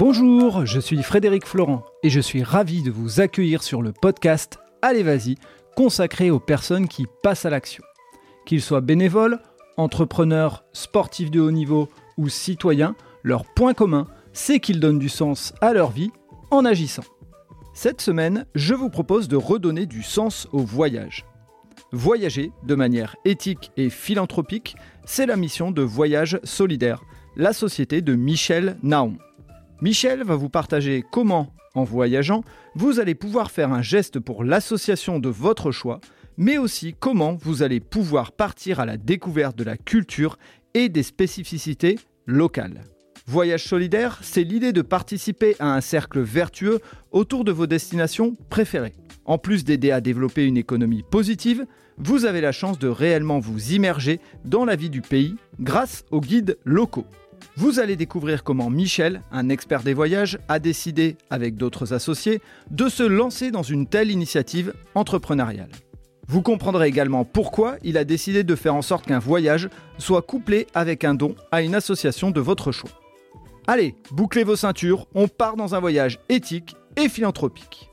Bonjour, je suis Frédéric Florent et je suis ravi de vous accueillir sur le podcast Allez Vas-y, consacré aux personnes qui passent à l'action. Qu'ils soient bénévoles, entrepreneurs, sportifs de haut niveau ou citoyens, leur point commun, c'est qu'ils donnent du sens à leur vie en agissant. Cette semaine, je vous propose de redonner du sens au voyage. Voyager de manière éthique et philanthropique, c'est la mission de Voyage Solidaire, la société de Michel Naon. Michel va vous partager comment, en voyageant, vous allez pouvoir faire un geste pour l'association de votre choix, mais aussi comment vous allez pouvoir partir à la découverte de la culture et des spécificités locales. Voyage solidaire, c'est l'idée de participer à un cercle vertueux autour de vos destinations préférées. En plus d'aider à développer une économie positive, vous avez la chance de réellement vous immerger dans la vie du pays grâce aux guides locaux. Vous allez découvrir comment Michel, un expert des voyages, a décidé, avec d'autres associés, de se lancer dans une telle initiative entrepreneuriale. Vous comprendrez également pourquoi il a décidé de faire en sorte qu'un voyage soit couplé avec un don à une association de votre choix. Allez, bouclez vos ceintures, on part dans un voyage éthique et philanthropique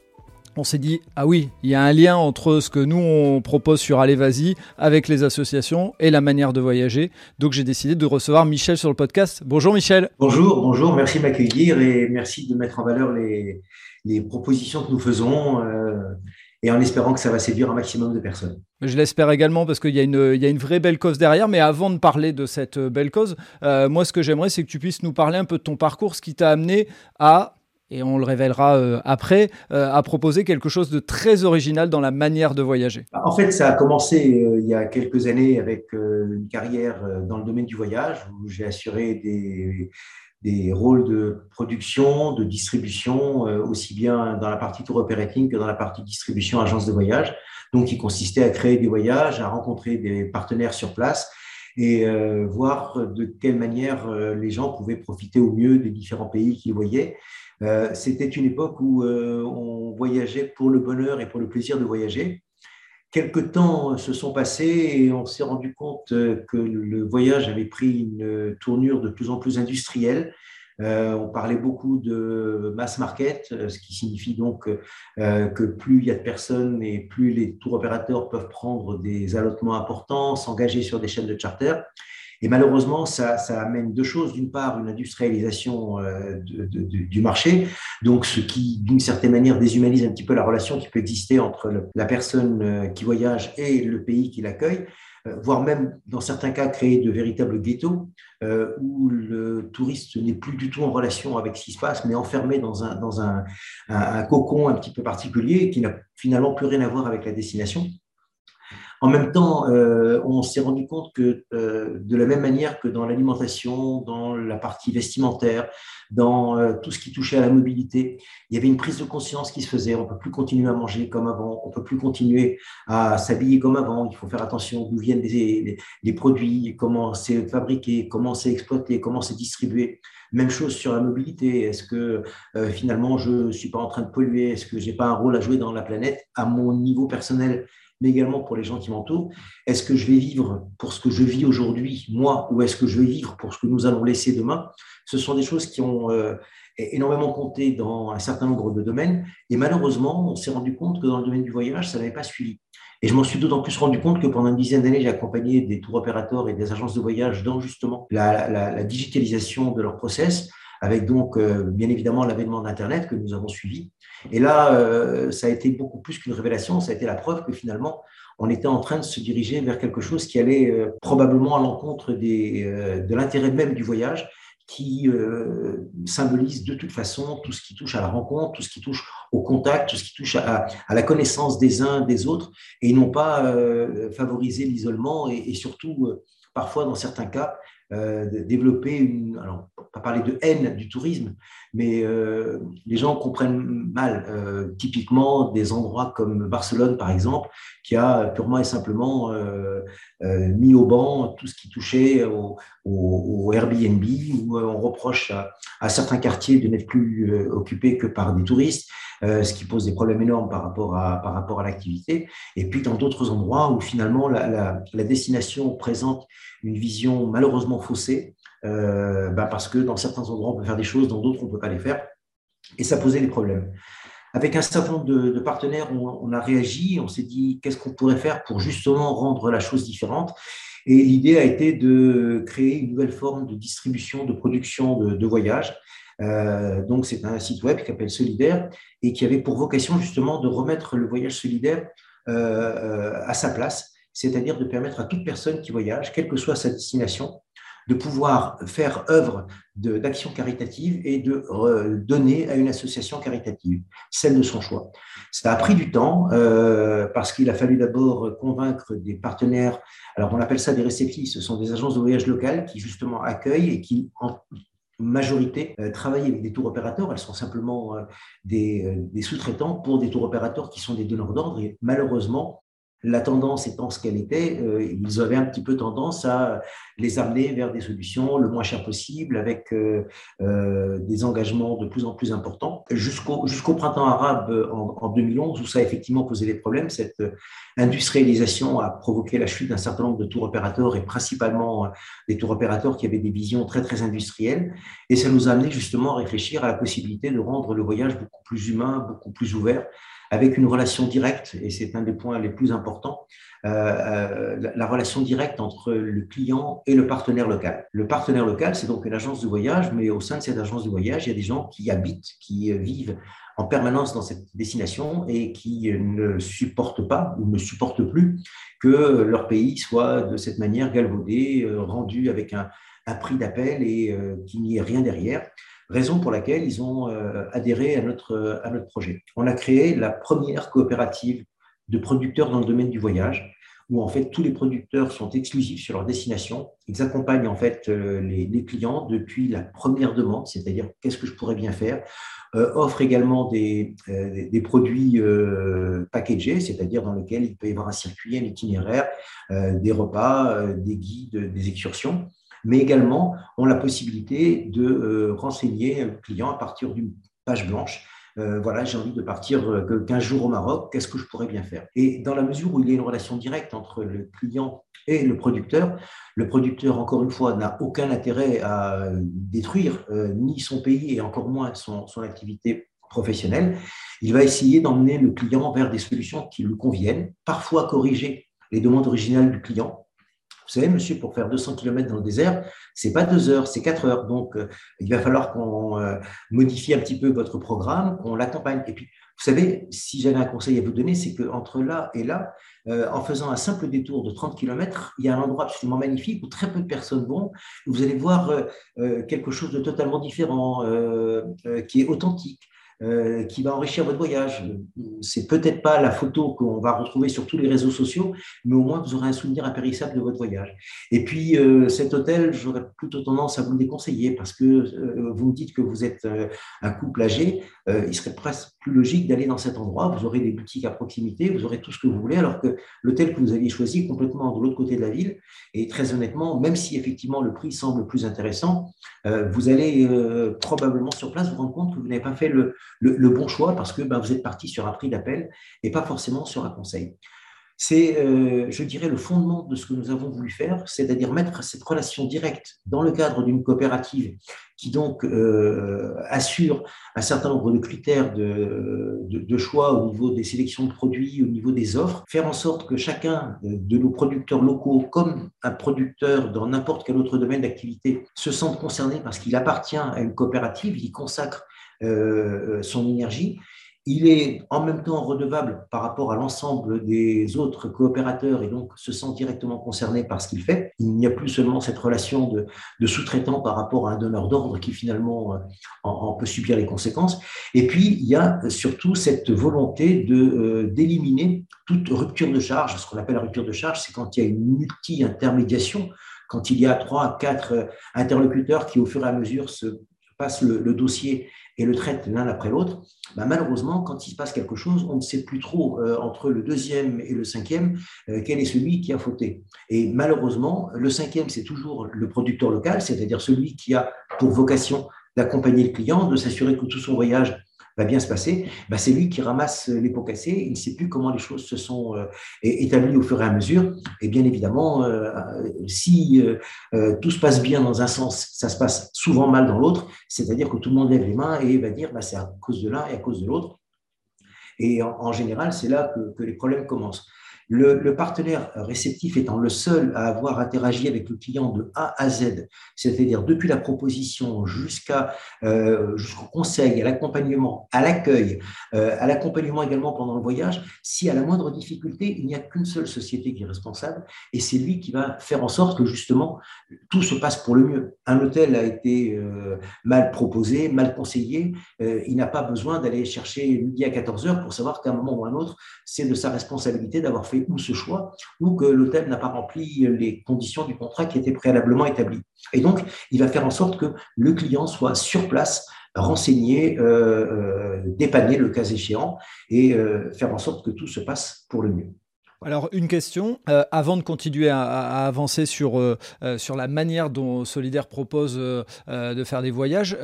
on s'est dit ah oui, il y a un lien entre ce que nous on propose sur Allez Vas-y avec les associations et la manière de voyager. Donc j'ai décidé de recevoir Michel sur le podcast. Bonjour Michel. Bonjour, bonjour, merci de m'accueillir et merci de mettre en valeur les, propositions que nous faisons. Euh, et en espérant que ça va séduire un maximum de personnes. Je l'espère également parce qu'il y, a une vraie belle cause derrière. Mais avant de parler de cette belle cause, euh, moi ce que j'aimerais c'est que tu puisses nous parler un peu de ton parcours, ce qui t'a amené à et on le révélera euh, après, euh, a proposé quelque chose de très original dans la manière de voyager. En fait, ça a commencé euh, il y a quelques années avec une carrière dans le domaine du voyage où j'ai assuré des, des, rôles de production, de distribution, aussi bien dans la partie tour operating que dans la partie distribution agence de voyage. Donc, qui consistait à créer des voyages, à rencontrer des partenaires sur place et voir de quelle manière les gens pouvaient profiter au mieux des différents pays qu'ils voyaient. Euh, c'était une époque où euh, on voyageait pour le bonheur et pour le plaisir de voyager. Quelques temps se sont passés et on s'est rendu compte euh, que le voyage avait pris une tournure de plus en plus industrielle. on parlait beaucoup de mass market, ce qui signifie donc que plus il y a de personnes et plus les tours opérateurs peuvent prendre des allotements importants, s'engager sur des chaînes de charter. Et malheureusement, ça, amène deux choses. D'une part, une industrialisation euh, du marché, donc ce qui, d'une certaine manière, déshumanise un petit peu la relation qui peut exister entre la personne euh, qui voyage et le pays qui l'accueille euh, voire même dans certains cas créer de véritables ghettos où le touriste n'est plus du tout en relation avec ce qui se passe, mais enfermé dans un cocon un petit peu particulier qui n'a finalement plus rien à voir avec la destination. En même temps, euh, on s'est rendu compte que euh, de la même manière que dans l'alimentation, dans la partie vestimentaire, dans euh, tout ce qui touchait à la mobilité, il y avait une prise de conscience qui se faisait. On ne peut plus continuer à manger comme avant, on ne peut plus continuer à s'habiller comme avant. Il faut faire attention d'où viennent les, les produits, comment c'est fabriqué, comment c'est exploité, comment c'est distribué. Même chose sur la mobilité. Est-ce que finalement je ne suis pas en train de polluer? Est-ce que je n'ai pas un rôle à jouer dans la planète à mon niveau personnel? Mais également pour les gens qui m'entourent. Est-ce que je vais vivre pour ce que je vis aujourd'hui, moi, ou est-ce que je vais vivre pour ce que nous allons laisser demain? Ce sont des choses qui ont euh, énormément compté dans un certain nombre de domaines. Et malheureusement, on s'est rendu compte que dans le domaine du voyage, ça n'avait pas suivi. Et je m'en suis d'autant plus rendu compte que pendant une dizaine d'années, j'ai accompagné des tours opérateurs et des agences de voyage dans justement la, la digitalisation de leur process avec donc euh, bien évidemment l'avènement d'Internet que nous avons suivi. Et là, euh, ça a été beaucoup plus qu'une révélation, ça a été la preuve que finalement, on était en train de se diriger vers quelque chose qui allait euh, probablement à l'encontre de l'intérêt même du voyage, qui symbolise de toute façon tout ce qui touche à la rencontre, tout ce qui touche au contact, tout ce qui touche à, la connaissance des uns des autres, et non pas favoriser l'isolement et, surtout, parfois dans certains cas, euh, développer une, alors pas parler de haine du tourisme, mais euh, les gens comprennent mal. Euh, typiquement des endroits comme Barcelone par exemple, qui a purement et simplement mis au banc tout ce qui touchait au, Airbnb, où on reproche à, certains quartiers de n'être plus occupés que par des touristes. ce qui pose des problèmes énormes par rapport à, par rapport à l'activité. Et puis dans d'autres endroits où finalement la, la destination présente une vision malheureusement faussée bah, parce que dans certains endroits, on peut faire des choses, dans d'autres, on ne peut pas les faire. Et ça posait des problèmes. Avec un certain nombre de, partenaires, on, a réagi, on s'est dit qu'est-ce qu'on pourrait faire pour justement rendre la chose différente? Et l'idée a été de créer une nouvelle forme de distribution, de production de, voyages. Euh, donc, c'est un site web qui s'appelle Solidaire et qui avait pour vocation justement de remettre le voyage solidaire euh, à sa place, c'est-à-dire de permettre à toute personne qui voyage, quelle que soit sa destination, de pouvoir faire œuvre d'action caritative et de donner à une association caritative, celle de son choix. Ça a pris du temps euh, parce qu'il a fallu d'abord convaincre des partenaires, alors on appelle ça des réceptifs, ce sont des agences de voyage locales qui justement accueillent et qui en majorité euh, travaillent avec des tours opérateurs, elles sont simplement euh, des, des sous-traitants pour des tours opérateurs qui sont des donneurs d'ordre. Et malheureusement la tendance étant ce qu'elle était, euh, ils avaient un petit peu tendance à les amener vers des solutions le moins cher possible, avec euh, euh, des engagements de plus en plus importants. Jusqu'au printemps arabe en, 2011, où ça a effectivement posé des problèmes, cette industrialisation a provoqué la chute d'un certain nombre de tours opérateurs, et principalement des tours opérateurs qui avaient des visions très, très industrielles. Et ça nous a amené justement à réfléchir à la possibilité de rendre le voyage beaucoup plus humain, beaucoup plus ouvert avec une relation directe, et c'est un des points les plus importants, euh, euh, la, relation directe entre le client et le partenaire local. Le partenaire local, c'est donc une agence de voyage, mais au sein de cette agence de voyage, il y a des gens qui habitent, qui vivent en permanence dans cette destination et qui ne supportent pas ou ne supportent plus que leur pays soit de cette manière galvaudé, euh, rendu avec un, un prix d'appel et qu'il n'y ait rien derrière raison pour laquelle ils ont euh, adhéré à notre, à notre projet. On a créé la première coopérative de producteurs dans le domaine du voyage, où en fait tous les producteurs sont exclusifs sur leur destination. Ils accompagnent en fait euh, les, clients depuis la première demande, c'est-à-dire qu'est-ce que je pourrais bien faire. Euh, offre également des, des produits packagés, c'est-à-dire dans lesquels il peut y avoir un circuit, un itinéraire, des repas, des guides, des excursions mais également ont la possibilité de euh, renseigner le client à partir d'une page blanche. Euh, voilà, j'ai envie de partir 15 euh, jours au Maroc, qu'est-ce que je pourrais bien faire? Et dans la mesure où il y a une relation directe entre le client et le producteur, le producteur, encore une fois, n'a aucun intérêt à détruire ni son pays et encore moins son activité professionnelle. Il va essayer d'emmener le client vers des solutions qui lui conviennent, parfois corriger les demandes originales du client, vous savez, monsieur, pour faire 200 km dans le désert, c'est pas deux heures, c'est quatre heures. Donc, euh, il va falloir qu'on euh, modifie un petit peu votre programme, qu'on l'accompagne. Et puis, vous savez, si j'avais un conseil à vous donner, c'est qu'entre là et là, euh, en faisant un simple détour de 30 km, il y a un endroit absolument magnifique où très peu de personnes vont. Vous allez voir quelque chose de totalement différent, qui est authentique. Euh, qui va enrichir votre voyage. C'est peut-être pas la photo qu'on va retrouver sur tous les réseaux sociaux, mais au moins vous aurez un souvenir impérissable de votre voyage. Et puis euh, cet hôtel, j'aurais plutôt tendance à vous le déconseiller parce que euh, vous me dites que vous êtes un couple âgé, il serait presque logique d'aller dans cet endroit. Vous aurez des boutiques à proximité, vous aurez tout ce que vous voulez, alors que l'hôtel que vous aviez choisi est complètement de l'autre côté de la ville. Et très honnêtement, même si effectivement le prix semble plus intéressant, vous allez probablement sur place vous rendre compte que vous n'avez pas fait le, le, bon choix parce que ben, vous êtes parti sur un prix d'appel et pas forcément sur un conseil. C'est, euh, je dirais, le fondement de ce que nous avons voulu faire, c'est-à-dire mettre cette relation directe dans le cadre d'une coopérative qui donc euh, assure un certain nombre de critères de, choix au niveau des sélections de produits, au niveau des offres, faire en sorte que chacun de nos producteurs locaux, comme un producteur dans n'importe quel autre domaine d'activité, se sente concerné parce qu'il appartient à une coopérative, il y consacre euh, son énergie. Il est en même temps redevable par rapport à l'ensemble des autres coopérateurs et donc se sent directement concerné par ce qu'il fait. Il n'y a plus seulement cette relation de, sous-traitant par rapport à un donneur d'ordre qui finalement euh, en, peut subir les conséquences. Et puis, il y a surtout cette volonté euh, d'éliminer toute rupture de charge. Ce qu'on appelle la rupture de charge, c'est quand il y a une multi-intermédiation, quand il y a trois, quatre interlocuteurs qui, au fur et à mesure, se passent le dossier et le traite l'un après l'autre, bah, malheureusement, quand il se passe quelque chose, on ne sait plus trop euh, entre le deuxième et le cinquième euh, quel est celui qui a fauté. Et malheureusement, le cinquième, c'est toujours le producteur local, c'est-à-dire celui qui a pour vocation d'accompagner le client, de s'assurer que tout son voyage va bien se passer, bah, c'est lui qui ramasse les pots cassés. Il ne sait plus comment les choses se sont euh, établies au fur et à mesure. Et bien évidemment, euh, si euh, tout se passe bien dans un sens, ça se passe souvent mal dans l'autre. C'est-à-dire que tout le monde lève les mains et va dire bah, c'est à cause de l'un et à cause de l'autre. Et en, général, c'est là que, les problèmes commencent. Le, partenaire réceptif étant le seul à avoir interagi avec le client de A à Z, c'est-à-dire depuis la proposition jusqu'à euh, jusqu'au conseil, à l'accompagnement, à l'accueil, euh, à l'accompagnement également pendant le voyage, si à la moindre difficulté, il n'y a qu'une seule société qui est responsable, et c'est lui qui va faire en sorte que justement tout se passe pour le mieux. Un hôtel a été euh, mal proposé, mal conseillé, il n'a pas besoin d'aller chercher midi à 14 heures pour savoir qu'à un moment ou à un autre, c'est de sa responsabilité d'avoir fait ou ce choix, ou que l'hôtel n'a pas rempli les conditions du contrat qui étaient préalablement établies. Et donc, il va faire en sorte que le client soit sur place, renseigné, euh, euh, dépanné le cas échéant, et euh, faire en sorte que tout se passe pour le mieux. Alors une question, avant de continuer à, avancer sur, sur la manière dont Solidaire propose de faire des voyages,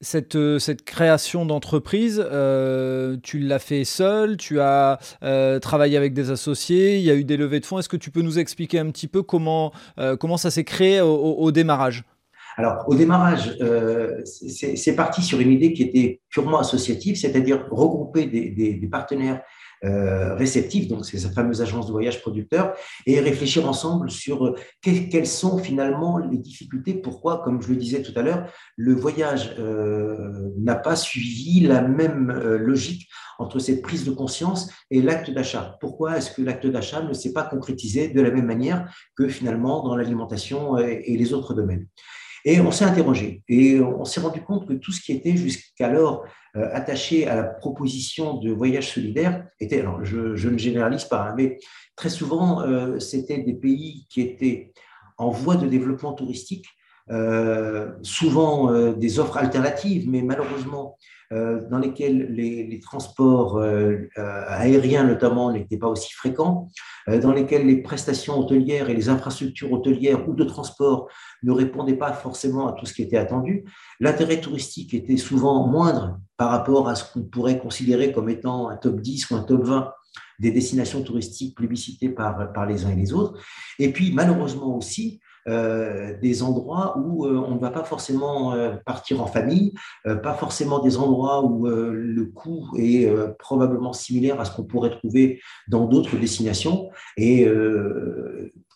cette, euh, cette, création d'entreprise, euh, tu l'as fait seul, tu as euh, travaillé avec des associés, il y a eu des levées de fonds. Est-ce que tu peux nous expliquer un petit peu comment, comment ça s'est créé au, démarrage? Alors, au démarrage, c'est parti sur une idée qui était purement associative, c'est-à-dire regrouper des partenaires euh, réceptif, donc c'est sa fameuse agence de voyage producteur, et réfléchir ensemble sur euh, quelles sont finalement les difficultés, pourquoi, comme je le disais tout à l'heure, le voyage euh, n'a pas suivi la même logique entre cette prise de conscience et l'acte d'achat. Pourquoi est-ce que l'acte d'achat ne s'est pas concrétisé de la même manière que finalement dans l'alimentation et les autres domaines? Et on s'est interrogé. Et on s'est rendu compte que tout ce qui était jusqu'alors euh, attaché à la proposition de voyage solidaire était, alors je, ne généralise pas, hein, mais très souvent, euh, c'était des pays qui étaient en voie de développement touristique, souvent des offres alternatives, mais malheureusement euh, dans lesquels les, transports euh, euh, aériens notamment n'étaient pas aussi fréquents, dans lesquels les prestations hôtelières et les infrastructures hôtelières ou de transport ne répondaient pas forcément à tout ce qui était attendu. L'intérêt touristique était souvent moindre par rapport à ce qu'on pourrait considérer comme étant un top 10 ou un top 20 des destinations touristiques plébiscitées par, par les uns et les autres. Et puis, malheureusement aussi, euh, des endroits où euh, on ne va pas forcément euh, partir en famille, pas forcément des endroits où le coût est probablement similaire à ce qu'on pourrait trouver dans d'autres destinations. Et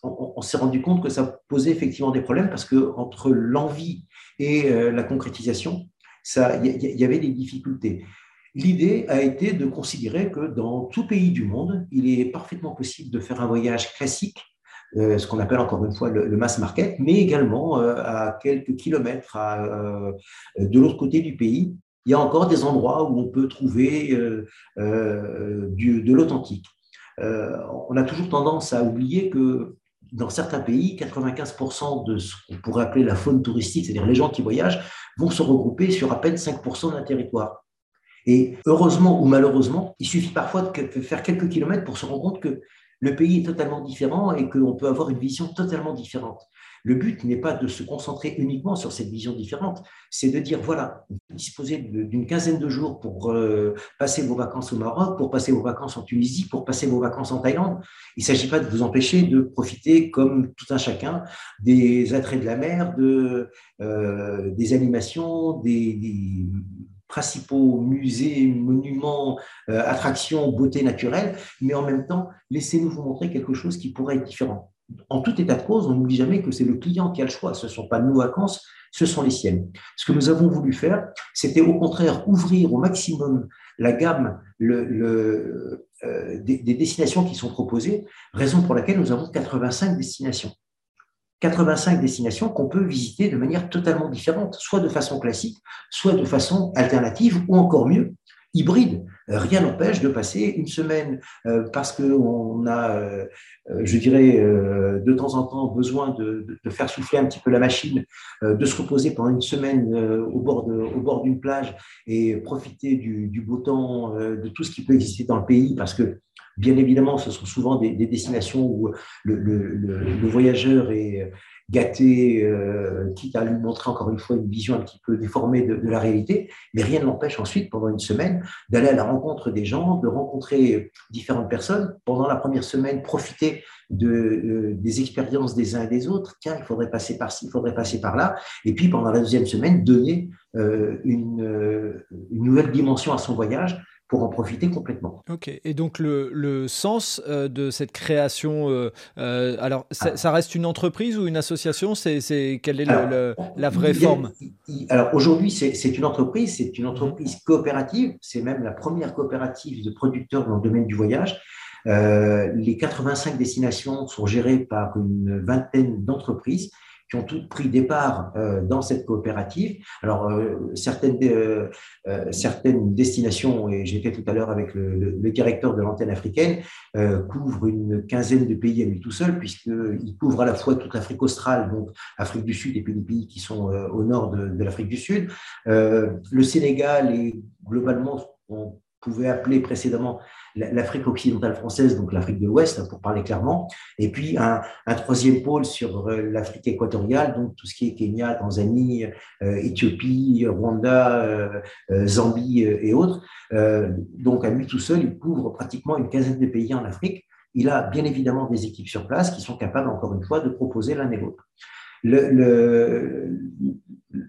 on, s'est rendu compte que ça posait effectivement des problèmes parce que entre l'envie et la concrétisation, il y, avait des difficultés. L'idée a été de considérer que dans tout pays du monde, il est parfaitement possible de faire un voyage classique euh, ce qu'on appelle encore une fois le, mass market, mais également euh, à quelques kilomètres euh, de l'autre côté du pays, il y a encore des endroits où on peut trouver de l'authentique. on a toujours tendance à oublier que dans certains pays, 95% de ce qu'on pourrait appeler la faune touristique, c'est-à-dire les gens qui voyagent, vont se regrouper sur à peine 5% d'un territoire. Et heureusement ou malheureusement, il suffit parfois de faire quelques kilomètres pour se rendre compte que le pays est totalement différent et qu'on peut avoir une vision totalement différente. Le but n'est pas de se concentrer uniquement sur cette vision différente, c'est de dire, voilà, vous disposez d'une quinzaine de jours pour euh, passer vos vacances au Maroc, pour passer vos vacances en Tunisie, pour passer vos vacances en Thaïlande. Il ne s'agit pas de vous empêcher de profiter, comme tout un chacun, des attraits de la mer, euh, des animations, des principaux musées, monuments, euh, attractions, beauté naturelle, mais en même temps, laissez-nous vous montrer quelque chose qui pourrait être différent. En tout état de cause, on n'oublie jamais que c'est le client qui a le choix. Ce ne sont pas nos vacances, ce sont les siennes. Ce que nous avons voulu faire, c'était au contraire ouvrir au maximum la gamme euh, des, des, destinations qui sont proposées, raison pour laquelle nous avons 85 destinations. 85 destinations qu'on peut visiter de manière totalement différente, soit de façon classique, soit de façon alternative, ou encore mieux, hybride. Rien n'empêche de passer une semaine euh, parce qu'on a, euh, je dirais, euh, de temps en temps besoin de, faire souffler un petit peu la machine, de se reposer pendant une semaine au bord d'une plage et profiter du beau temps, de tout ce qui peut exister dans le pays, parce que Bien évidemment, ce sont souvent des, destinations où le, voyageur est, gâter, quitte à lui montrer encore une fois une vision un petit peu déformée de, la réalité, mais rien ne l'empêche ensuite, pendant une semaine, d'aller à la rencontre des gens, de rencontrer différentes personnes. Pendant la première semaine, profiter de, des expériences des uns et des autres. Tiens, il faudrait passer par ci, il faudrait passer par là. Et puis, pendant la deuxième semaine, donner une, une nouvelle dimension à son voyage pour en profiter complètement. Ok, et donc le, le sens euh, de cette création, euh, euh, alors ah. ça, reste une entreprise ou une association? C'est Quelle est la vraie forme? Alors aujourd'hui, c'est une entreprise, c'est une entreprise coopérative, c'est même la première coopérative de producteurs dans le domaine du voyage. les 85 destinations sont gérées par une vingtaine d'entreprises qui ont toutes pris départ euh, dans cette coopérative. Alors, euh, certaines, euh, certaines destinations, et j'étais tout à l'heure avec le, directeur de l'antenne africaine, couvrent une quinzaine de pays à lui tout seul, puisqu'il couvre à la fois toute l'Afrique australe, donc Afrique du Sud et puis les pays qui sont au nord de, l'Afrique du Sud. le Sénégal est globalement, pouvait appeler précédemment l'Afrique occidentale française, donc l'Afrique de l'Ouest, hein, pour parler clairement, et puis un, troisième pôle sur euh, l'Afrique équatoriale, donc tout ce qui est Kenya, Tanzanie, euh, Éthiopie, Rwanda, euh, Zambie et autres. donc à lui tout seul, il couvre pratiquement une quinzaine de pays en Afrique. Il a bien évidemment des équipes sur place qui sont capables, encore une fois, de proposer l'un et l'autre.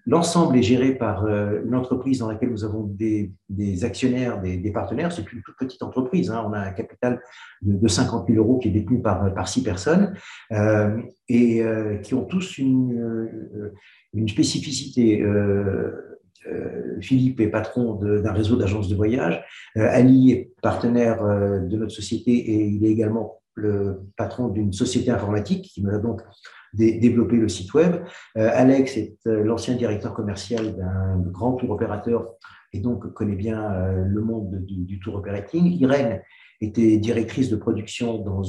L'ensemble est géré par euh, une entreprise dans laquelle nous avons des, actionnaires, des, partenaires. C'est une toute petite entreprise. Hein. On a un capital de, 50 000 euros qui est détenu par, par six personnes euh, et euh, qui ont tous une, une spécificité. Philippe est patron d'un réseau d'agences de voyage. Ali est partenaire de notre société et il est également le patron d'une société informatique qui me l'a donc développer le site web. Euh, Alex est euh, l'ancien directeur commercial d'un grand tour opérateur et donc connaît bien euh, le monde du, tour operating. Irène était directrice de production dans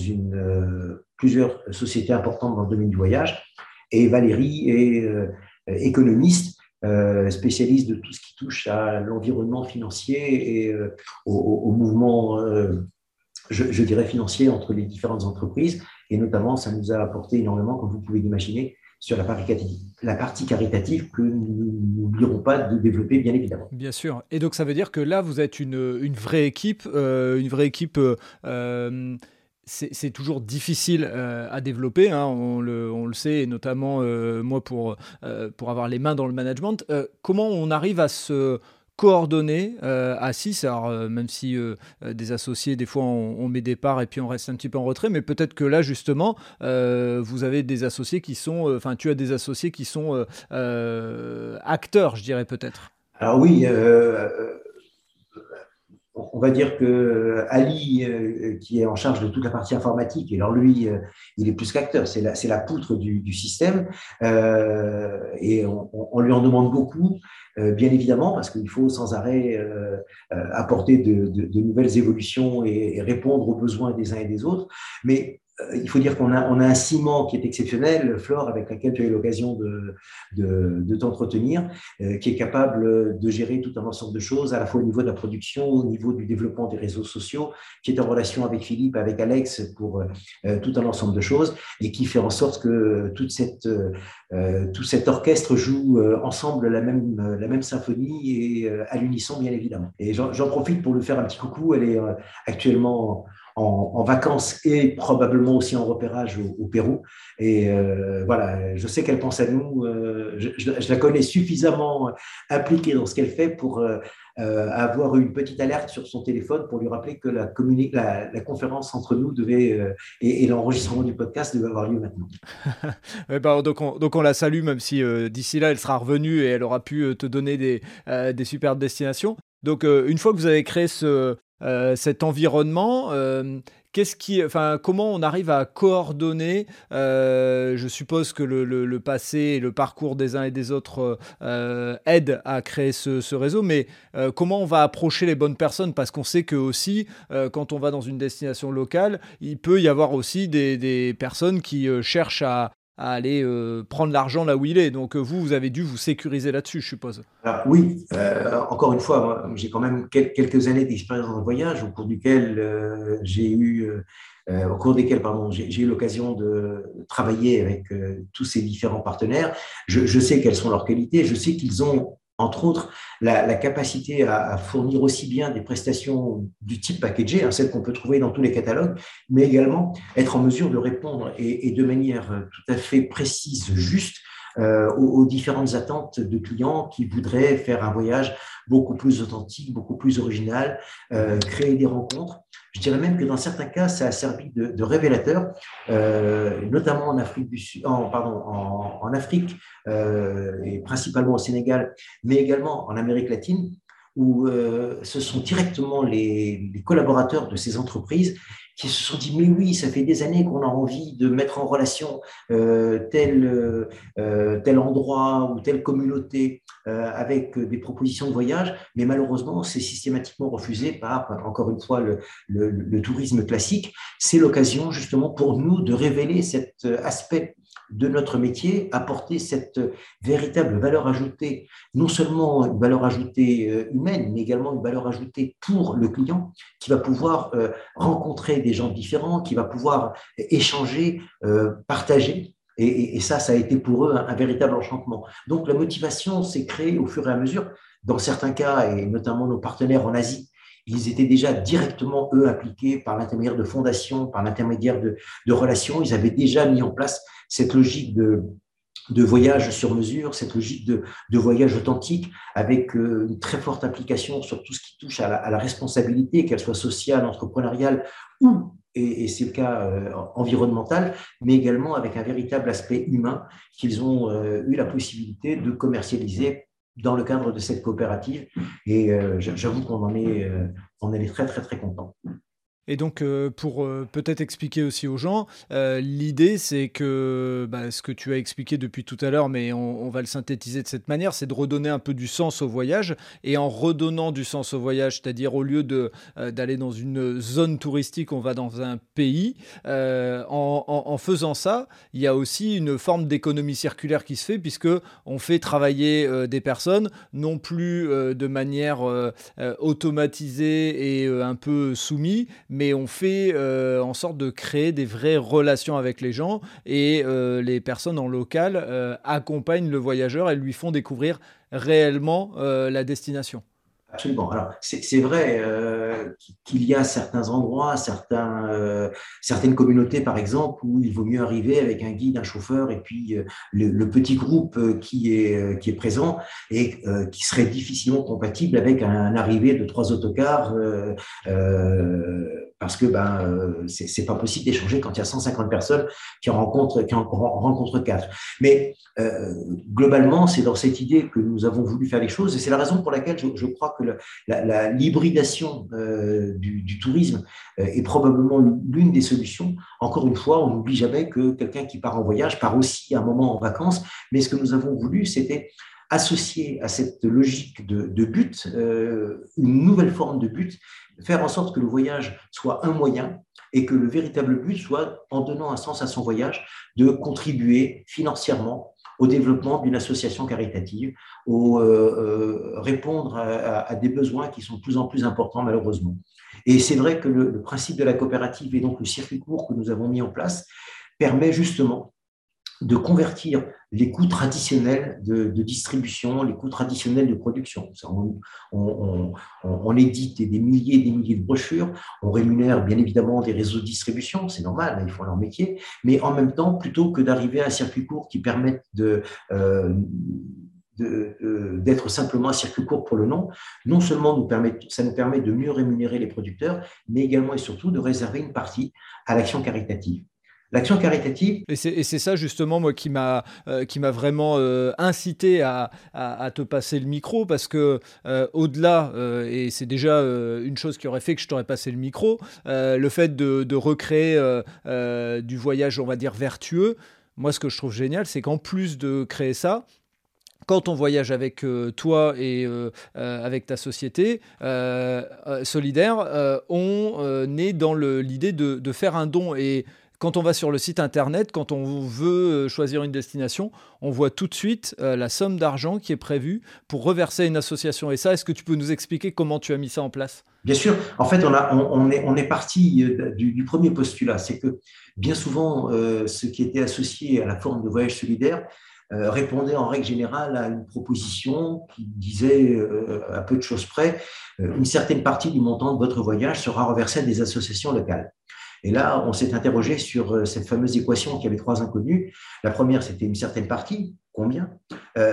plusieurs sociétés importantes dans le domaine du voyage. Et Valérie est économiste, spécialiste de tout ce qui touche à l'environnement financier et au, mouvement, je, dirais, financier entre les différentes entreprises. Et notamment, ça nous a apporté énormément, comme vous pouvez l'imaginer, sur la partie, la partie caritative que nous n'oublierons pas de développer, bien évidemment. Bien sûr. Et donc, ça veut dire que là, vous êtes une, une vraie équipe, euh, une vraie équipe. Euh, c'est toujours difficile euh, à développer, hein, on, le, on, le, sait, et notamment moi pour, pour avoir les mains dans le management. comment on arrive à se coordonné euh, à 6. Alors, euh, même si euh, des associés, des fois, on, met des parts et puis on reste un petit peu en retrait, mais peut-être que là, justement, vous avez des associés qui sont, enfin, tu as des associés qui sont acteurs, je dirais peut-être. Alors oui, on va dire que Ali, qui est en charge de toute la partie informatique, et alors lui, il est plus qu'acteur, c'est la, la, poutre du, système, et on, on, lui en demande beaucoup. Euh, bien évidemment, parce qu'il faut sans arrêt euh, euh, apporter de, nouvelles évolutions et, répondre aux besoins des uns et des autres. Mais euh, il faut dire qu'on a, un ciment qui est exceptionnel, Flore, avec laquelle tu as eu l'occasion de, de, t'entretenir, euh, qui est capable de gérer tout un ensemble de choses, à la fois au niveau de la production, au niveau du développement des réseaux sociaux, qui est en relation avec Philippe, avec Alex pour euh, tout un ensemble de choses, et qui fait en sorte que toute cette, tout cet orchestre joue ensemble la même, la même symphonie et à l'unisson, bien évidemment. Et j'en profite pour lui faire un petit coucou. Elle est actuellement en, vacances et probablement aussi en repérage au, Pérou. Et euh, voilà, je sais qu'elle pense à nous. Euh, je, la connais suffisamment impliquée dans ce qu'elle fait pour euh, avoir une petite alerte sur son téléphone pour lui rappeler que la, la, conférence entre nous devait et, l'enregistrement du podcast devait avoir lieu maintenant. ben, donc, on, donc on la salue, même si d'ici là elle sera revenue et elle aura pu te donner des, des superbes destinations. Donc, une fois que vous avez créé ce, euh, cet environnement. Euh, qu'est-ce qui, enfin, comment on arrive à coordonner euh, Je suppose que le, passé et le parcours des uns et des autres aident à créer ce, réseau, mais comment on va approcher les bonnes personnes? Parce qu'on sait que aussi, quand on va dans une destination locale, il peut y avoir aussi des personnes qui cherchent à, à aller euh, prendre l'argent là où il est. Donc euh, vous, vous avez dû vous sécuriser là-dessus, je suppose. oui, euh, encore une fois, j'ai quand même quelques années d'expérience dans le voyage au cours duquel j'ai eu au cours desquels pardon, j'ai eu l'occasion de travailler avec tous ces différents partenaires. Je sais quelles sont leurs qualités, je sais qu'ils ont entre autres, la, capacité à, fournir aussi bien des prestations du type packagé, hein, celles qu'on peut trouver dans tous les catalogues, mais également être en mesure de répondre et, de manière tout à fait précise, juste, euh, aux, différentes attentes de clients qui voudraient faire un voyage beaucoup plus authentique, beaucoup plus original, euh, créer des rencontres. Je dirais même que dans certains cas, ça a servi de, révélateur, euh, notamment en Afrique du Sud, en, pardon, en, Afrique euh, et principalement au Sénégal, mais également en Amérique latine, où euh, ce sont directement les, les, collaborateurs de ces entreprises qui se sont dit mais oui, ça fait des années qu'on a envie de mettre en relation euh, tel, euh, tel endroit ou telle communauté euh, avec des propositions de voyage, mais malheureusement c'est systématiquement refusé par encore une fois le, le, le tourisme classique. C'est l'occasion justement pour nous de révéler cet aspect de notre métier, apporter cette véritable valeur ajoutée, non seulement une valeur ajoutée euh, humaine, mais également une valeur ajoutée pour le client, qui va pouvoir euh, rencontrer des gens différents, qui va pouvoir échanger, euh, partager. Et, ça, ça a été pour eux un, véritable enchantement. Donc la motivation s'est créée au fur et à mesure. Dans certains cas, et notamment nos partenaires en Asie, ils étaient déjà directement, eux, appliqués par l'intermédiaire de fondations, par l'intermédiaire de, relations. Ils avaient déjà mis en place cette logique de, voyage sur mesure, cette logique de, voyage authentique, avec euh, une très forte application sur tout ce qui touche à la, à la responsabilité, qu'elle soit sociale, entrepreneuriale ou, et, et c'est le cas euh, environnemental, mais également avec un véritable aspect humain qu'ils ont euh, eu la possibilité de commercialiser dans le cadre de cette coopérative. Et euh, j'avoue qu'on en est, euh, est très, très, très content. Et donc, euh, pour euh, peut-être expliquer aussi aux gens, euh, l'idée, c'est que bah, ce que tu as expliqué depuis tout à l'heure, mais on, va le synthétiser de cette manière, c'est de redonner un peu du sens au voyage. Et en redonnant du sens au voyage, c'est-à-dire au lieu d'aller dans une zone touristique, on va dans un pays, en, en, faisant ça, il y a aussi une forme d'économie circulaire qui se fait, puisque on fait travailler des personnes, non plus de manière automatisée et un peu soumise, mais on fait euh, en sorte de créer des vraies relations avec les gens et euh, les personnes en local euh, accompagnent le voyageur et lui font découvrir réellement la destination. Absolument. Alors, c'est vrai qu'il y a certains endroits, certaines communautés, par exemple, où il vaut mieux arriver avec un guide, un chauffeur, et puis le, petit groupe qui est, présent et qui serait difficilement compatible avec un, arrivée de trois autocars parce que ben euh, c'est pas possible d'échanger quand il y a 150 personnes qui en rencontrent qui en rencontrent quatre. Mais euh, globalement, c'est dans cette idée que nous avons voulu faire les choses, et c'est la raison pour laquelle je, crois que l'hybridation euh, du, tourisme est probablement l'une des solutions. Encore une fois, on n'oublie jamais que quelqu'un qui part en voyage part aussi à un moment en vacances, mais ce que nous avons voulu, c'était associer à cette logique de, but une nouvelle forme de but faire en sorte que le voyage soit un moyen et que le véritable but soit, en donnant un sens à son voyage, de contribuer financièrement au développement d'une association caritative, au euh, euh, répondre à, des besoins qui sont de plus en plus importants malheureusement. Et c'est vrai que le, principe de la coopérative et donc le circuit court que nous avons mis en place permet justement de convertir les coûts traditionnels de, distribution, les coûts traditionnels de production. On, édite des milliers et des milliers de brochures, on rémunère bien évidemment des réseaux de distribution, c'est normal, hein, ils font leur métier, mais en même temps, plutôt que d'arriver à un circuit court qui permette de... Euh, d'être simplement un circuit court pour le nom, non seulement ça nous permet de mieux rémunérer les producteurs, mais également et surtout de réserver une partie à l'action caritative. L'action caritative. Et c'est ça justement moi qui m'a euh, qui m'a vraiment euh, incité à, te passer le micro parce que euh, au-delà et c'est déjà une chose qui aurait fait que je t'aurais passé le micro, le fait de, de recréer du voyage on va dire vertueux. Moi, ce que je trouve génial, c'est qu'en plus de créer ça, quand on voyage avec toi et avec ta société solidaire, on est dans l'idée de, de, faire un don. Et quand on va sur le site internet, quand on veut choisir une destination, on voit tout de suite la somme d'argent qui est prévue pour reverser une association. Et ça, est-ce que tu peux nous expliquer comment tu as mis ça en place? Bien sûr. En fait, on, est, parti du, premier postulat. C'est que bien souvent, ce qui était associé à la forme de voyage solidaire euh, répondait en règle générale à une proposition qui disait, euh, à peu de choses près, euh, une certaine partie du montant de votre voyage sera reversée à des associations locales. Et là, on s'est interrogé sur cette fameuse équation qui avait trois inconnues. La première, c'était une certaine partie, combien,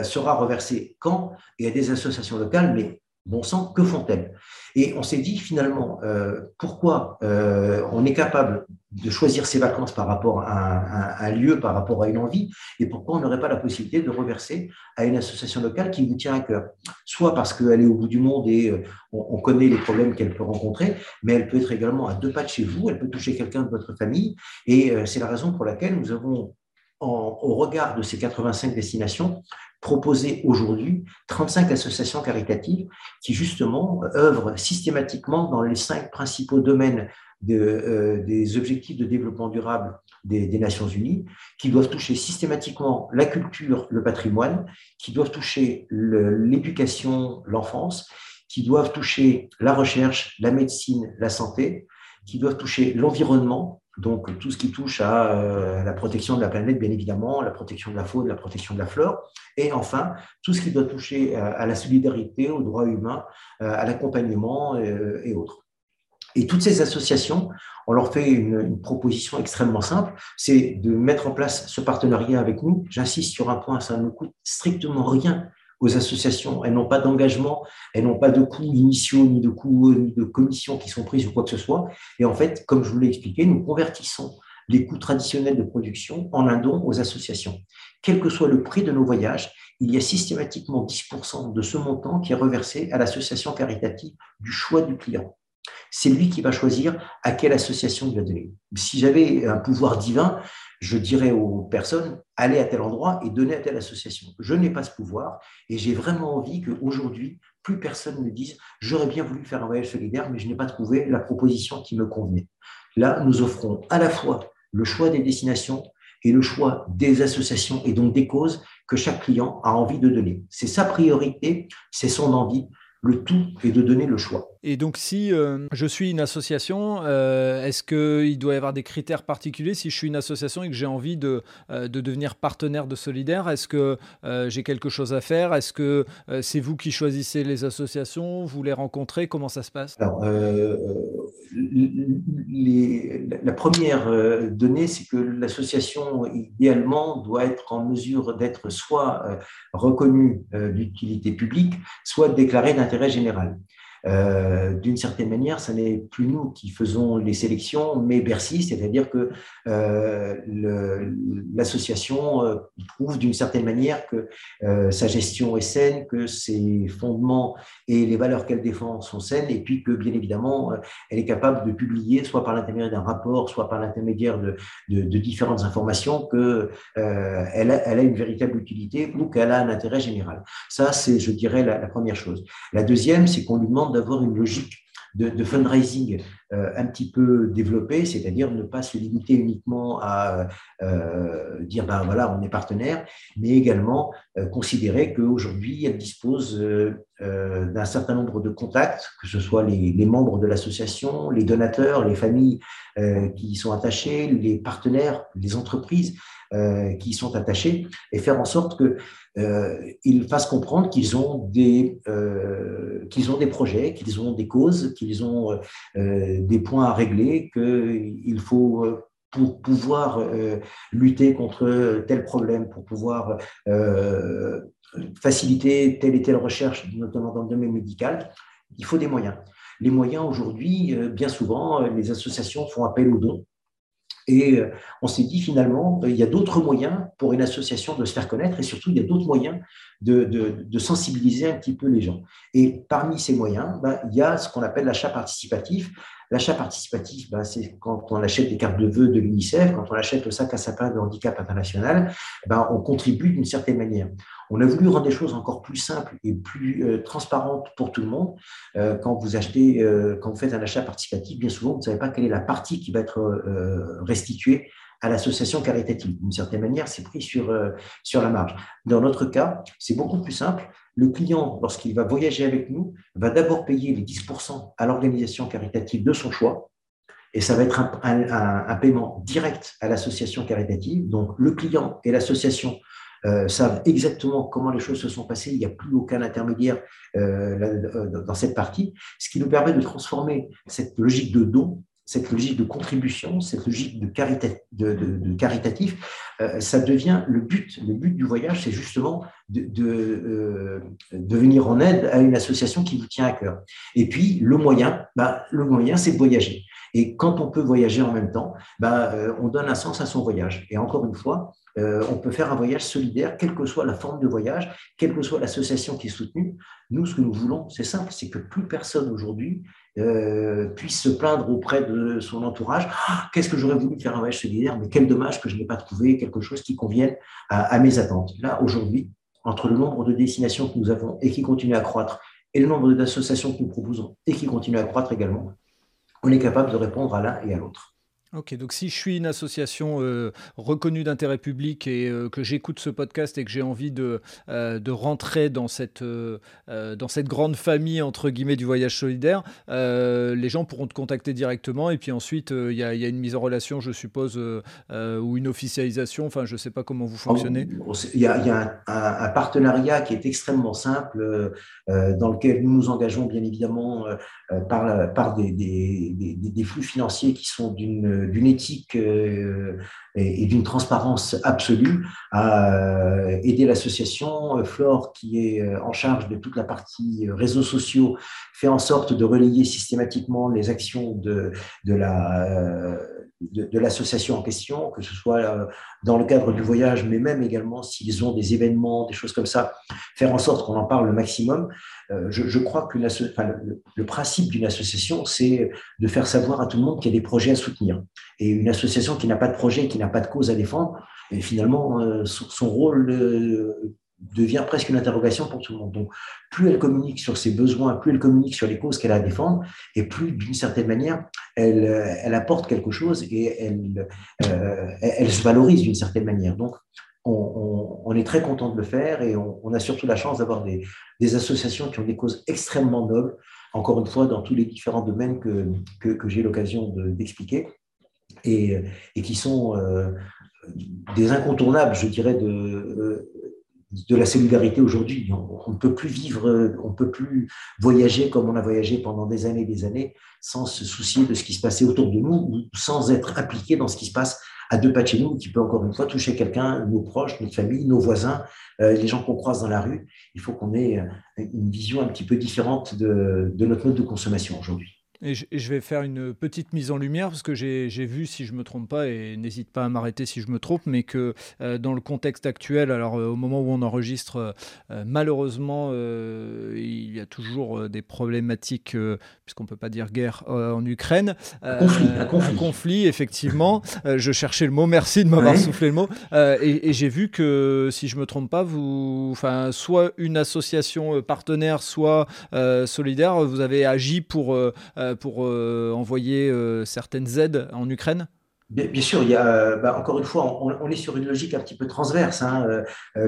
sera reversée quand et à des associations locales, mais bon sang, que font-elles? Et on s'est dit finalement, euh, pourquoi euh, on est capable de choisir ses vacances par rapport à un, lieu, par rapport à une envie, et pourquoi on n'aurait pas la possibilité de reverser à une association locale qui vous tient à cœur? Soit parce qu'elle est au bout du monde et euh, on, connaît les problèmes qu'elle peut rencontrer, mais elle peut être également à deux pas de chez vous, elle peut toucher quelqu'un de votre famille, et c'est la raison pour laquelle nous avons au regard de ces 85 destinations, proposer aujourd'hui 35 associations caritatives qui justement œuvrent systématiquement dans les cinq principaux domaines euh, des objectifs de développement durable des, Nations Unies, qui doivent toucher systématiquement la culture, le patrimoine, qui doivent toucher l'éducation, l'enfance, qui doivent toucher la recherche, la médecine, la santé, qui doivent toucher l'environnement, donc tout ce qui touche à euh, la protection de la planète, bien évidemment, la protection de la faune, la protection de la flore, et enfin tout ce qui doit toucher à, la solidarité, aux droits humains, euh, à l'accompagnement euh, et autres. Et toutes ces associations, on leur fait une, proposition extrêmement simple, c'est de mettre en place ce partenariat avec nous. J'insiste sur un point, ça ne coûte strictement rien aux associations. Elles n'ont pas d'engagement, elles n'ont pas de coûts initiaux, ni de coûts, ni de commissions qui sont prises ou quoi que ce soit. Et en fait, comme je vous l'ai expliqué, nous convertissons les coûts traditionnels de production en un don aux associations. Quel que soit le prix de nos voyages, il y a systématiquement 10% de ce montant qui est reversé à l'association caritative du choix du client. C'est lui qui va choisir à quelle association il va donner. Si j'avais un pouvoir divin, je dirais aux personnes, allez à tel endroit et donnez à telle association. Je n'ai pas ce pouvoir et j'ai vraiment envie qu'aujourd'hui, plus personne ne dise, j'aurais bien voulu faire un voyage solidaire, mais je n'ai pas trouvé la proposition qui me convenait. Là, nous offrons à la fois le choix des destinations et le choix des associations et donc des causes que chaque client a envie de donner. C'est sa priorité, c'est son envie. Le tout est de donner le choix. Et donc, si euh, je suis une association, euh, est-ce qu'il doit y avoir des critères particuliers? Si je suis une association et que j'ai envie de, euh, de, devenir partenaire de Solidaire Est-ce que j'ai quelque chose à faire? Est-ce que c'est vous qui choisissez les associations? Vous les rencontrez? Comment ça se passe? Alors, les, la première donnée, c'est que l'association, idéalement, doit être en mesure d'être soit reconnue d'utilité publique, soit déclarée d'intérêt général. Euh, d'une certaine manière, ce n'est plus nous qui faisons les sélections, mais Bercy, c'est-à-dire que euh, l'association euh, prouve d'une certaine manière que sa gestion est saine, que ses fondements et les valeurs qu'elle défend sont saines, et puis que bien évidemment, elle est capable de publier, soit par l'intermédiaire d'un rapport, soit par l'intermédiaire de, différentes informations, qu'elle elle a une véritable utilité ou qu'elle a un intérêt général. Ça, c'est, je dirais, la, la première chose. La deuxième, c'est qu'on lui demande d'avoir une logique de, fundraising euh, un petit peu développée, c'est-à-dire ne pas se limiter uniquement à euh, dire ben voilà on est partenaire, mais également euh, considérer qu'aujourd'hui elle dispose d'un certain nombre de contacts, que ce soit les, les membres de l'association, les donateurs, les familles qui y sont attachées, les partenaires, les entreprises qui y sont attachées, et faire en sorte que euh, ils fassent comprendre qu'ils ont des qu'ils ont des projets, qu'ils ont des causes, qu'ils ont euh, des points à régler, qu'il faut pour pouvoir lutter contre tel problème, pour pouvoir faciliter telle et telle recherche, notamment dans le domaine médical, il faut des moyens. Les moyens aujourd'hui, bien souvent, les associations font appel aux dons. Et euh, on s'est dit finalement, il y a d'autres moyens pour une association de se faire connaître et surtout, il y a d'autres moyens de, de, sensibiliser un petit peu les gens. Et parmi ces moyens, ben, il y a ce qu'on appelle l'achat participatif. L'achat participatif, bah, c'est quand on achète des cartes de vœux de l'UNICEF, quand on achète le sac à sapin de handicap international, bah, on contribue d'une certaine manière. On a voulu rendre les choses encore plus simples et plus euh, transparentes pour tout le monde. Euh, quand vous achetez, euh, quand vous faites un achat participatif, bien souvent, vous ne savez pas quelle est la partie qui va être restituée à l'association caritative. D'une certaine manière, c'est pris sur, sur la marge. Dans notre cas, c'est beaucoup plus simple. Le client, lorsqu'il va voyager avec nous, va d'abord payer les 10% à l'organisation caritative de son choix. Et ça va être un paiement direct à l'association caritative. Donc, le client et l'association euh, savent exactement comment les choses se sont passées. Il n'y a plus aucun intermédiaire euh, euh, dans cette partie, ce qui nous permet de transformer cette logique de don cette logique de contribution, cette logique de, caritatif, ça devient le but. Le but du voyage, c'est justement de, de, venir en aide à une association qui vous tient à cœur. Et puis, le moyen, bah, le moyen, c'est de voyager. Et quand on peut voyager en même temps, bah, on donne un sens à son voyage. Et encore une fois, euh, on peut faire un voyage solidaire, quelle que soit la forme de voyage, quelle que soit l'association qui est soutenue. Nous, ce que nous voulons, c'est simple, c'est que plus personne aujourd'hui euh, puisse se plaindre auprès de son entourage. Ah, qu'est-ce que j'aurais voulu faire un voyage solidaire, mais quel dommage que je n'ai pas trouvé quelque chose qui convienne à, mes attentes. Là, aujourd'hui, entre le nombre de destinations que nous avons et qui continuent à croître, et le nombre d'associations que nous proposons et qui continuent à croître également, on est capable de répondre à l'un et à l'autre. Ok, donc si je suis une association euh, reconnue d'intérêt public et euh, que j'écoute ce podcast et que j'ai envie de, euh, de rentrer dans cette, dans cette grande famille entre guillemets du voyage solidaire, les gens pourront te contacter directement et puis ensuite il y, a, une mise en relation, je suppose, ou une officialisation. Enfin, je ne sais pas comment vous fonctionnez. Il y a, y a un, partenariat qui est extrêmement simple dans lequel nous nous engageons bien évidemment par, par des, des flux financiers qui sont d'une d'une éthique euh, et, d'une transparence absolue à euh, aider l'association. Euh, Flore, qui est en charge de toute la partie réseaux sociaux, fait en sorte de relayer systématiquement les actions de, de la de, l'association en question, que ce soit dans le cadre du voyage, mais même également s'ils ont des événements, des choses comme ça, faire en sorte qu'on en parle le maximum. je, je, crois que le, principe d'une association, c'est de faire savoir à tout le monde qu'il y a des projets à soutenir. Et une association qui n'a pas de projet, qui n'a pas de cause à défendre, et finalement, euh, son, rôle euh, devient presque une interrogation pour tout le monde. Donc, plus elle communique sur ses besoins, plus elle communique sur les causes qu'elle a à défendre, et plus, d'une certaine manière, elle, euh, elle, apporte quelque chose et elle, elle se valorise d'une certaine manière. Donc, on, on, est très content de le faire et on, a surtout la chance d'avoir des, des, associations qui ont des causes extrêmement nobles, encore une fois, dans tous les différents domaines que, que, j'ai l'occasion d'expliquer et, et qui sont euh, des incontournables, je dirais, de, euh, de la solidarité aujourd'hui. On ne peut plus vivre, on ne peut plus voyager comme on a voyagé pendant des années et des années sans se soucier de ce qui se passait autour de nous ou sans être impliqué dans ce qui se passe à deux pas de chez nous, qui peut encore une fois toucher quelqu'un, nos proches, notre famille, nos voisins, euh, les gens qu'on croise dans la rue. Il faut qu'on ait une vision un petit peu différente de, de notre mode de consommation aujourd'hui. Et je, vais faire une petite mise en lumière parce que j'ai vu, si je me trompe pas, et n'hésite pas à m'arrêter si je me trompe, mais que euh, dans le contexte actuel, alors euh, au moment où on enregistre, euh, malheureusement, il y a toujours des problématiques, puisqu'on peut pas dire guerre en Ukraine. Conflit, un, conflit. un, conflit. effectivement. je cherchais le mot, merci de m'avoir soufflé le mot. et, et j'ai vu que, si je me trompe pas, vous, enfin, soit une association partenaire, soit solidaire, vous avez agi pour pour euh, envoyer euh, certaines aides en Ukraine? Bien, sûr, il y a, bah, encore une fois, on, est sur une logique un petit peu transverse, hein,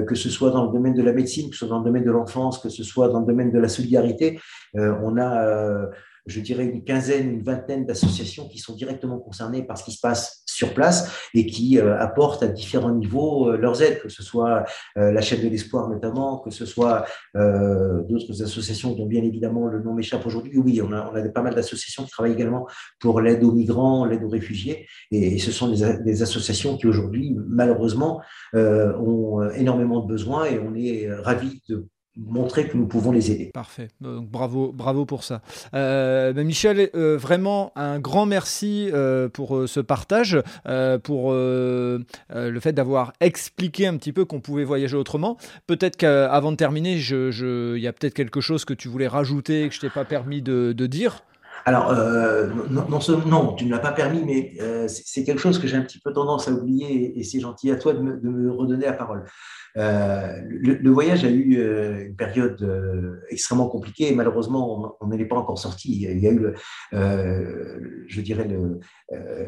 que ce soit dans le domaine de la médecine, que ce soit dans le domaine de l'enfance, que ce soit dans le domaine de la solidarité. on a je dirais, une quinzaine, une vingtaine d'associations qui sont directement concernées par ce qui se passe sur place et qui euh, apportent à différents niveaux euh, leurs aides, que ce soit euh, la chaîne de l'espoir notamment, que ce soit d'autres associations dont bien évidemment le nom m'échappe aujourd'hui. Oui, on a, pas mal d'associations qui travaillent également pour l'aide aux migrants, l'aide aux réfugiés, et, ce sont des, associations qui aujourd'hui, malheureusement, ont énormément de besoins et on est ravis de montrer que nous pouvons les aider. Parfait, donc bravo, bravo pour ça. Euh, ben, Michel, euh, vraiment un grand merci euh, pour ce partage, pour le fait d'avoir expliqué un petit peu qu'on pouvait voyager autrement. Peut-être qu'avant de terminer, il y a peut-être quelque chose que tu voulais rajouter et que je t'ai pas permis de dire. Alors, euh, non, tu ne l'as pas permis, mais euh, c'est quelque chose que j'ai un petit peu tendance à oublier et c'est gentil à toi de me, redonner la parole. Euh, le, voyage a eu une période extrêmement compliquée et malheureusement, on n'en est pas encore sorti. Il y a eu, je dirais, le,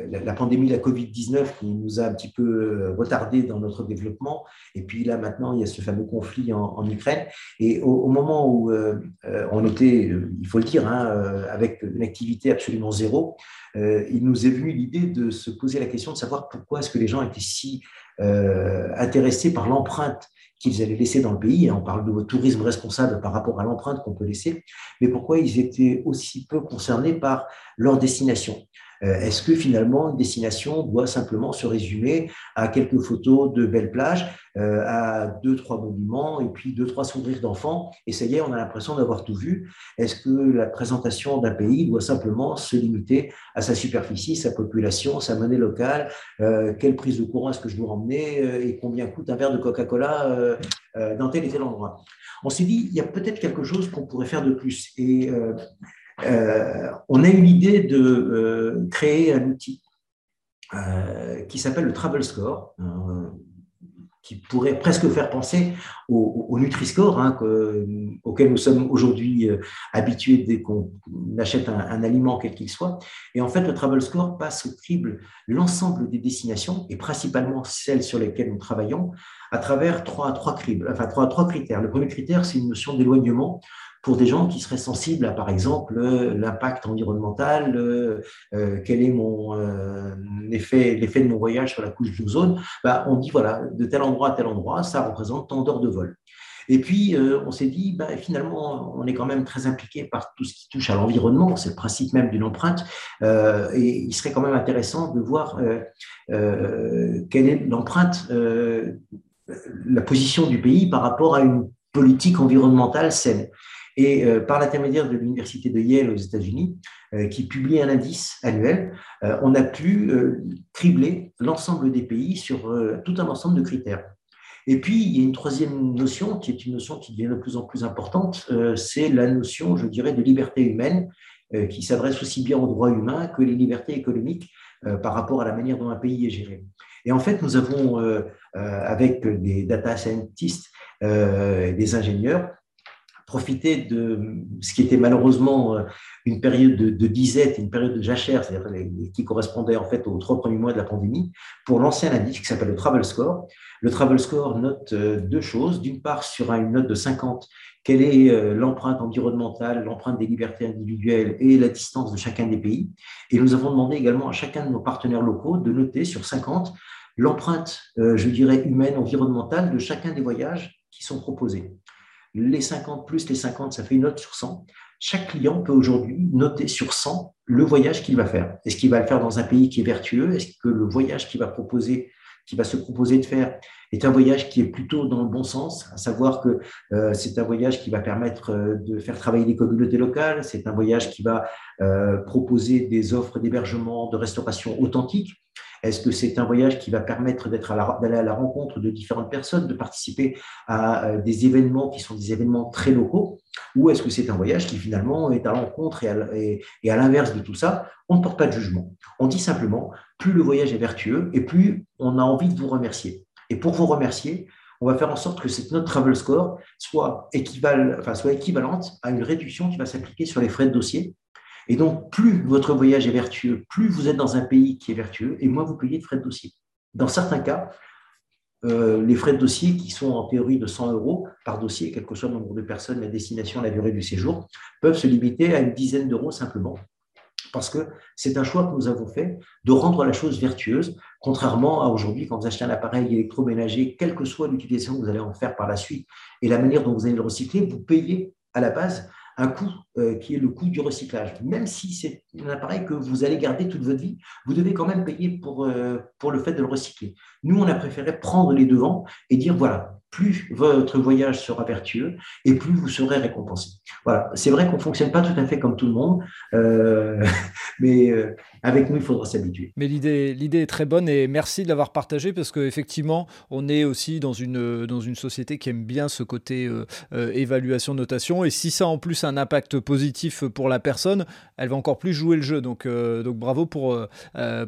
la, pandémie, la Covid-19 qui nous a un petit peu retardé dans notre développement. Et puis là, maintenant, il y a ce fameux conflit en, Ukraine. Et au, moment où on était, il faut le dire, hein, avec une activité absolument zéro, euh, il nous est venu l'idée de se poser la question de savoir pourquoi est-ce que les gens étaient si euh, intéressés par l'empreinte qu'ils allaient laisser dans le pays. On parle de tourisme responsable par rapport à l'empreinte qu'on peut laisser, mais pourquoi ils étaient aussi peu concernés par leur destination? Euh, est-ce que finalement une destination doit simplement se résumer à quelques photos de belles plages, euh, à deux, trois monuments et puis deux, trois sourires d'enfants? Et ça y est, on a l'impression d'avoir tout vu. Est-ce que la présentation d'un pays doit simplement se limiter à sa superficie, sa population, sa monnaie locale? Euh, Quelle prise de courant est-ce que je dois emmener et combien coûte un verre de Coca-Cola dans tel et tel endroit? On s'est dit, il y a peut-être quelque chose qu'on pourrait faire de plus. Et on a eu l'idée de euh, créer un outil euh, qui s'appelle le Travel Score, qui pourrait presque faire penser au, Nutri-Score, hein, auquel nous sommes aujourd'hui habitués dès qu'on achète un, aliment quel qu'il soit. Et en fait, le Travel Score passe au crible l'ensemble des destinations, et principalement celles sur lesquelles nous travaillons, à travers trois, trois enfin trois, trois critères. Le premier critère, c'est une notion d'éloignement pour des gens qui seraient sensibles à, par exemple, l'impact environnemental, euh, euh, quel est mon euh, effet, l'effet de mon voyage sur la couche d'ozone, bah, on dit, voilà, de tel endroit à tel endroit, ça représente tant d'heures de vol. Et puis, on s'est dit, bah, finalement, on est quand même très impliqué par tout ce qui touche à l'environnement, c'est le principe même d'une empreinte, et il serait quand même intéressant de voir quelle est l'empreinte, la position du pays par rapport à une politique environnementale saine et euh, par l'intermédiaire de l'Université de Yale aux États-Unis, euh, qui publie un indice annuel, euh, on a pu cribler l'ensemble des pays sur tout un ensemble de critères. Et puis, il y a une troisième notion qui est une notion qui devient de plus en plus importante, c'est la notion, je dirais, de liberté humaine, qui s'adresse aussi bien aux droits humains que les libertés économiques par rapport à la manière dont un pays est géré. Et en fait, nous avons, avec des data scientists, des ingénieurs, profiter de ce qui était malheureusement euh, une période de, disette, une période de jachère, c'est-à-dire qui correspondait en fait aux trois premiers mois de la pandémie, pour lancer un indice qui s'appelle le Travel Score. Le Travel Score note euh, deux choses. D'une part, sur une note de 50, quelle est euh, l'empreinte environnementale, l'empreinte des libertés individuelles et la distance de chacun des pays. Et nous avons demandé également à chacun de nos partenaires locaux de noter sur 50 l'empreinte, je dirais, humaine, environnementale de chacun des voyages qui sont proposés les 50 plus les 50, ça fait une note sur 100. Chaque client peut aujourd'hui noter sur 100 le voyage qu'il va faire. Est-ce qu'il va le faire dans un pays qui est vertueux? Est-ce que le voyage qu'il va proposer, qui va se proposer de faire, est un voyage qui est plutôt dans le bon sens, à savoir que euh, c'est un voyage qui va permettre euh, de faire travailler les communautés locales, c'est un voyage qui va euh, proposer des offres d'hébergement, de restauration authentique. Est-ce que c'est un voyage qui va permettre d'aller à, la rencontre de différentes personnes, de participer à euh, des événements qui sont des événements très locaux? Ou est-ce que c'est un voyage qui finalement est à l'encontre et à, l'inverse de tout ça? On ne porte pas de jugement. On dit simplement, plus le voyage est vertueux et plus on a envie de vous remercier. Et pour vous remercier, on va faire en sorte que cette note Travel Score soit, soit équivalente à une réduction qui va s'appliquer sur les frais de dossier et donc, plus votre voyage est vertueux, plus vous êtes dans un pays qui est vertueux, et moins vous payez de frais de dossier. Dans certains cas, euh, les frais de dossier, qui sont en théorie de 100 euros par dossier, quel que soit le nombre de personnes, la destination, la durée du séjour, peuvent se limiter à une dizaine d'euros simplement. Parce que c'est un choix que nous avons fait de rendre la chose vertueuse, contrairement à aujourd'hui, quand vous achetez un appareil électroménager, quelle que soit l'utilisation que vous allez en faire par la suite et la manière dont vous allez le recycler, vous payez à la base un coût euh, qui est le coût du recyclage. Même si c'est un appareil que vous allez garder toute votre vie, vous devez quand même payer pour, euh, pour le fait de le recycler. Nous, on a préféré prendre les devants et dire, voilà, plus votre voyage sera vertueux et plus vous serez récompensé. Voilà, c'est vrai qu'on ne fonctionne pas tout à fait comme tout le monde, euh, mais euh, avec nous, il faudra s'habituer. Mais l'idée, est très bonne et merci de l'avoir partagée parce qu'effectivement, on est aussi dans une, dans une société qui aime bien ce côté euh, évaluation, notation. Et si ça a en plus un impact positif pour la personne, elle va encore plus jouer le jeu. Donc, donc bravo pour,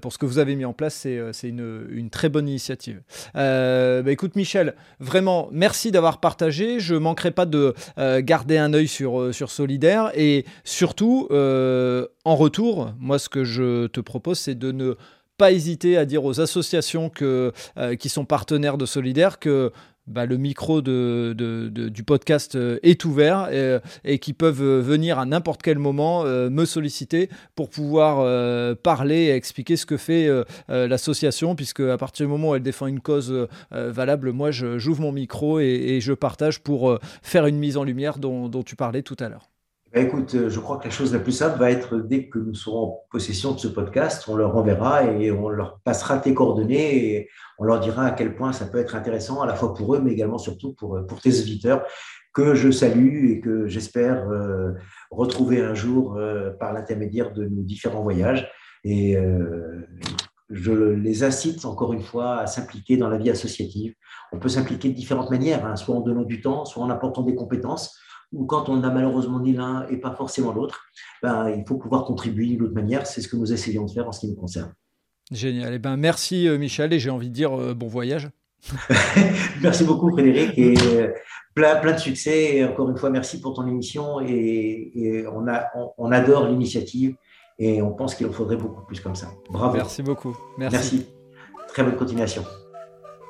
pour ce que vous avez mis en place. C'est, c'est une, une très bonne initiative. Bah, écoute, Michel, vraiment, merci d'avoir partagé. Je manquerai pas de euh, garder un œil sur, euh, sur Solidaire. Et surtout, euh, en retour, moi, ce que je te propose, c'est de ne pas hésiter à dire aux associations qui sont partenaires de Solidaire que bah, le micro du podcast euh, est ouvert euh, et, qui peuvent euh, venir à n'importe quel moment me solliciter pour pouvoir parler et expliquer ce que fait l'association, puisque à partir du moment où elle défend une cause valable, moi j'ouvre mon micro et, je partage pour faire une mise en lumière dont tu parlais tout à l'heure. Écoute, euh, je crois que la chose la plus simple va être dès que nous serons en possession de ce podcast, on leur enverra et on leur passera tes coordonnées et on leur dira à quel point ça peut être intéressant à la fois pour eux, mais également surtout pour, pour tes auditeurs que je salue et que j'espère euh, retrouver un jour euh, par l'intermédiaire de nos différents voyages. Et je les incite encore une fois à s'impliquer dans la vie associative. On peut s'impliquer de différentes manières, hein, soit en donnant du temps, soit en apportant des compétences ou quand on n'a malheureusement ni l'un et pas forcément l'autre, ben, il faut pouvoir contribuer d'une autre manière. C'est ce que nous essayons de faire en ce qui nous concerne. Génial. Eh ben, merci euh, Michel et j'ai envie de dire euh, bon voyage. merci beaucoup Frédéric et euh, plein, plein de succès. Et encore une fois, merci pour ton émission et, on, a, on, adore l'initiative et on pense qu'il en faudrait beaucoup plus comme ça. Bravo. Merci beaucoup. Merci. merci. Très bonne continuation.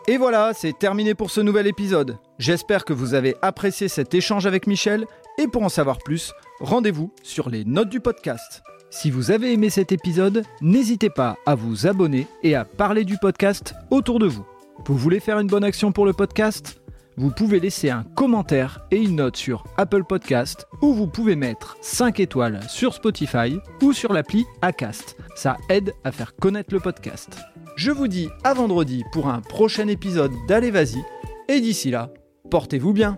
Et voilà, c'est terminé pour ce nouvel épisode. J'espère que vous avez apprécié cet échange avec Michel et pour en savoir plus, rendez-vous sur les notes du podcast. Si vous avez aimé cet épisode, n'hésitez pas à vous abonner et à parler du podcast autour de vous. Vous voulez faire une bonne action pour le podcast? Vous pouvez laisser un commentaire et une note sur Apple Podcast ou vous pouvez mettre 5 étoiles sur Spotify ou sur l'appli Acast. Ça aide à faire connaître le podcast. Je vous dis à vendredi pour un prochain épisode d'Allez Vas-y, et d'ici là, portez-vous bien.